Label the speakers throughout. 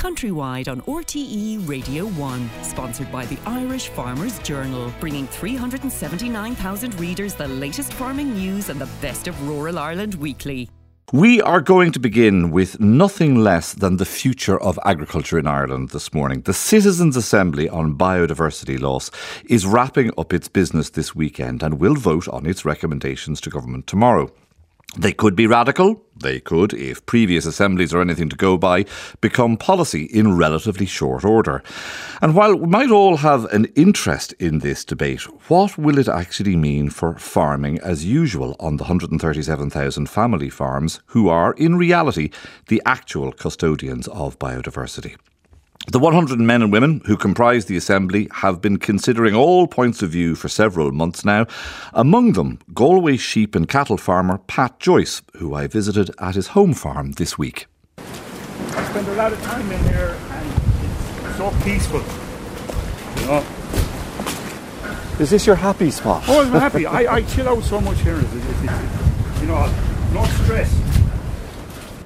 Speaker 1: countrywide on RTE Radio 1. Sponsored by the Irish Farmers Journal, bringing 379,000 readers the latest farming news and the best of rural Ireland weekly.
Speaker 2: We are going to begin with nothing less than the future of agriculture in Ireland this morning. The Citizens' Assembly on Biodiversity Loss is wrapping up its business this weekend and will vote on its recommendations to government tomorrow. They could be radical. They could, if previous assemblies are anything to go by, become policy in relatively short order. And while we might all have an interest in this debate, what will it actually mean for farming as usual on the 137,000 family farms who are, in reality, the actual custodians of biodiversity? The 100 men and women who comprise the Assembly have been considering all points of view for several months now. Among them, Galway sheep and cattle farmer Pat Joyce, who I visited at his home farm this week.
Speaker 3: I spend a lot of time in here and it's so peaceful. You know?
Speaker 2: Is this your happy spot?
Speaker 3: Oh, I'm happy. I, I chill out so much here. It, it, it, you know, no stress.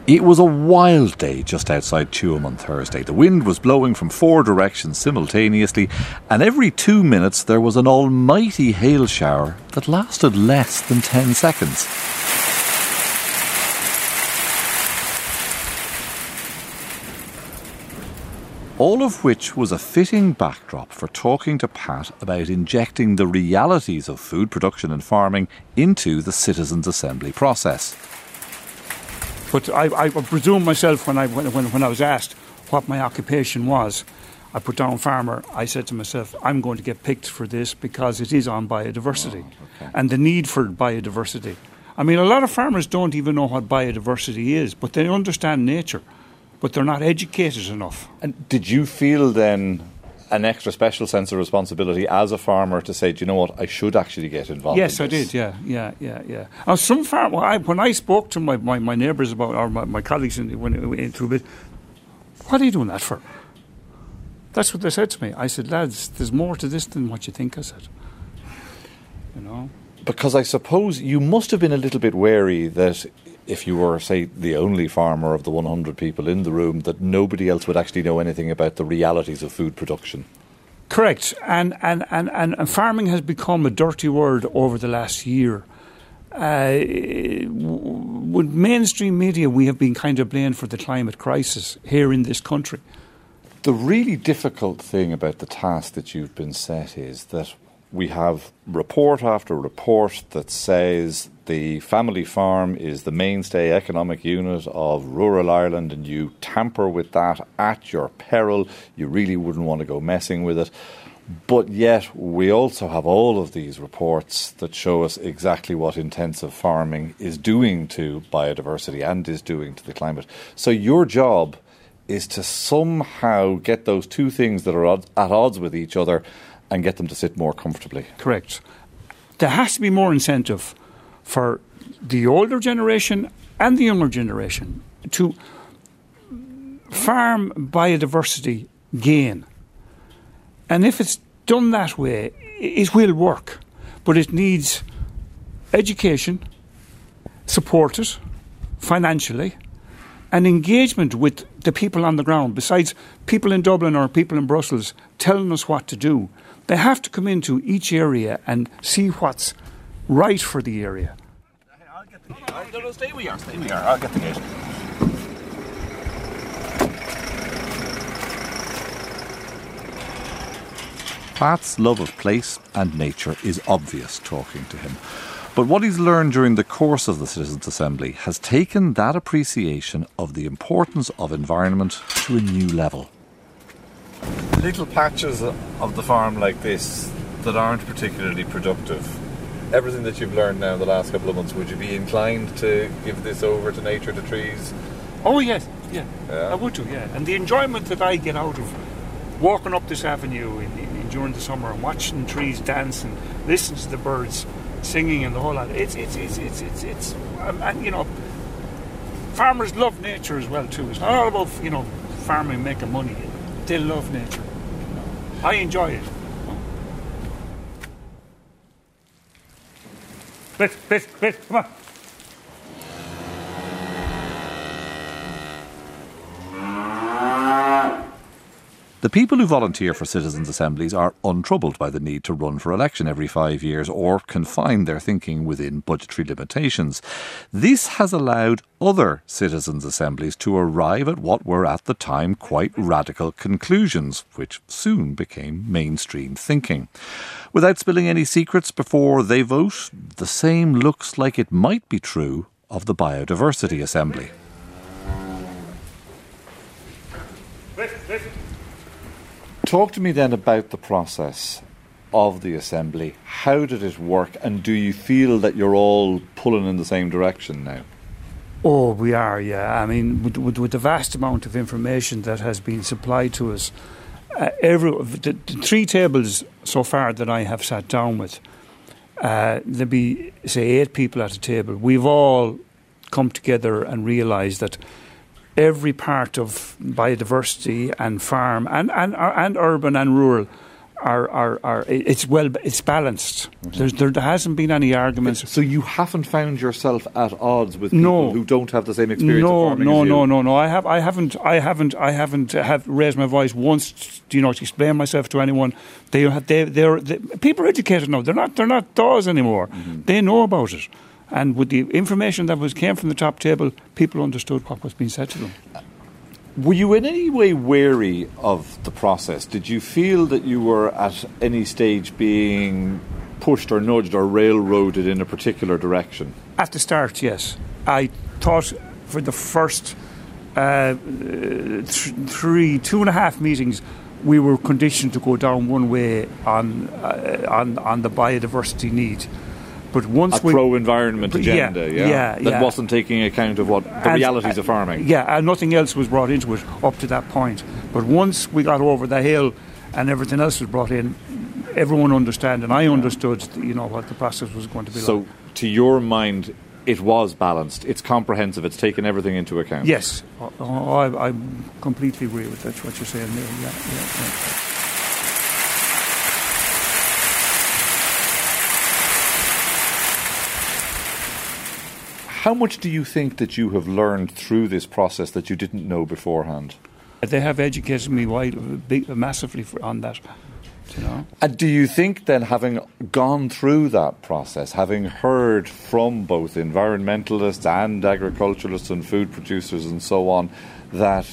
Speaker 2: It was a wild day just outside Tuam on Thursday. The wind was blowing from four directions simultaneously, and every two minutes there was an almighty hail shower that lasted less than 10 seconds. All of which was a fitting backdrop for talking to Pat about injecting the realities of food production and farming into the Citizens' Assembly process.
Speaker 3: But I, I presume myself when I when, when I was asked what my occupation was, I put down farmer. I said to myself, I'm going to get picked for this because it is on biodiversity
Speaker 2: oh, okay.
Speaker 3: and the need for biodiversity. I mean, a lot of farmers don't even know what biodiversity is, but they understand nature, but they're not educated enough.
Speaker 2: And did you feel then an extra special sense of responsibility as a farmer to say, do you know what, I should actually get involved.
Speaker 3: Yes,
Speaker 2: in
Speaker 3: I did. Yeah, yeah, yeah, yeah. Now, some farm when I, when I spoke to my, my, my neighbours about or my, my colleagues in, when it went through it, what are you doing that for? That's what they said to me. I said, lads, there's more to this than what you think. I said, you know.
Speaker 2: Because I suppose you must have been a little bit wary that if you were, say, the only farmer of the 100 people in the room, that nobody else would actually know anything about the realities of food production.
Speaker 3: Correct. And, and, and, and, farming has become a dirty word over the last year. Uh, with mainstream media, we have been kind of blamed for the climate crisis here in this country.
Speaker 2: The really difficult thing about the task that you've been set is that we have report after report that says the family farm is the mainstay economic unit of rural Ireland and you tamper with that at your peril. You really wouldn't want to go messing with it. But yet, we also have all of these reports that show us exactly what intensive farming is doing to biodiversity and is doing to the climate. So, your job is to somehow get those two things that are at odds with each other and get them to sit more comfortably.
Speaker 3: Correct. There has to be more incentive for the older generation and the younger generation to farm biodiversity gain. And if it's done that way, it will work. But it needs education, supported financially, and engagement with the people on the ground. Besides people in Dublin or people in Brussels telling us what to do, they have to come into each area and see what's right for the area.
Speaker 2: I'll get the gate. Pat's love of place and nature is obvious talking to him. But what he's learned during the course of the Citizens' Assembly has taken that appreciation of the importance of environment to a new level little patches of the farm like this that aren't particularly productive, everything that you've learned now in the last couple of months, would you be inclined to give this over to nature, to trees?
Speaker 3: Oh yes, yeah, yeah. I would do, yeah. And the enjoyment that I get out of walking up this avenue in, in, during the summer and watching trees dance and listening to the birds singing and the whole lot, it's it's it's it's it's, it's um, and you know, farmers love nature as well too. It's not all about you know farming making money. They love nature. I enjoy it. Let's, let's, let's, come on.
Speaker 2: The people who volunteer for citizens' assemblies are untroubled by the need to run for election every five years or confine their thinking within budgetary limitations. This has allowed other citizens' assemblies to arrive at what were at the time quite radical conclusions, which soon became mainstream thinking. Without spilling any secrets before they vote, the same looks like it might be true of the Biodiversity Assembly. Talk to me then about the process of the assembly. How did it work, and do you feel that you're all pulling in the same direction now?
Speaker 3: Oh, we are, yeah. I mean, with, with, with the vast amount of information that has been supplied to us, uh, every the, the, three tables so far that I have sat down with, uh, there be say eight people at a table. We've all come together and realised that every part of biodiversity and farm and, and, and urban and rural are, are, are it's well it's balanced. Mm-hmm. There, there hasn't been any arguments.
Speaker 2: So you haven't found yourself at odds with people no. who don't have the same experience.
Speaker 3: No, no, no, no, no. I have, I haven't, I haven't, I haven't have raised my voice once. You know, to explain myself to anyone. They have, they, they're, they, people are educated now. They're not, they're not DAWs anymore. Mm-hmm. They know about it. And with the information that was came from the top table, people understood what was being said to them.
Speaker 2: Were you in any way wary of the process? Did you feel that you were at any stage being pushed or nudged or railroaded in a particular direction?
Speaker 3: At the start, yes. I thought for the first uh, th- three, two and a half meetings, we were conditioned to go down one way on uh, on on the biodiversity need.
Speaker 2: But once a we pro-environment agenda, yeah, yeah, yeah that yeah. wasn't taking account of what the and, realities uh, of farming.
Speaker 3: Yeah, and nothing else was brought into it up to that point. But once we got over the hill and everything else was brought in, everyone understood, and I understood, you know, what the process was going to be.
Speaker 2: So,
Speaker 3: like.
Speaker 2: So, to your mind, it was balanced. It's comprehensive. It's taken everything into account.
Speaker 3: Yes, oh, I, I completely agree with that. What you're saying there. Yeah, yeah, yeah.
Speaker 2: How much do you think that you have learned through this process that you didn't know beforehand?
Speaker 3: They have educated me wide, massively on that. You know?
Speaker 2: And do you think then, having gone through that process, having heard from both environmentalists and agriculturalists and food producers and so on, that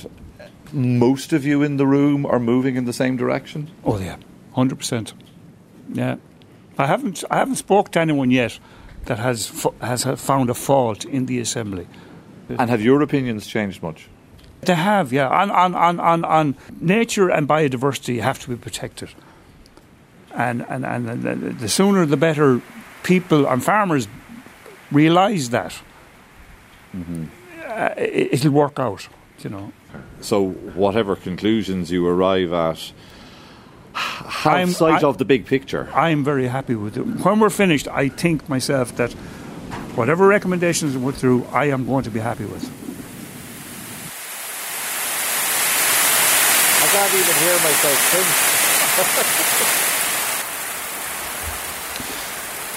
Speaker 2: most of you in the room are moving in the same direction?
Speaker 3: Oh yeah, hundred percent. Yeah, I haven't I haven't spoke to anyone yet that has has found a fault in the assembly.
Speaker 2: And have your opinions changed much?
Speaker 3: They have, yeah. On, on, on, on, on nature and biodiversity have to be protected. And, and, and the sooner the better people and farmers realise that, mm-hmm. uh, it, will work out, you know.
Speaker 2: So, whatever conclusions you arrive at, have I'm, sight I, of the big picture.
Speaker 3: I'm very happy with it. When we're finished, I think myself that whatever recommendations we went through, I am going to be happy with.
Speaker 2: I can't even hear myself think.